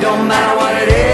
Don't matter what it is,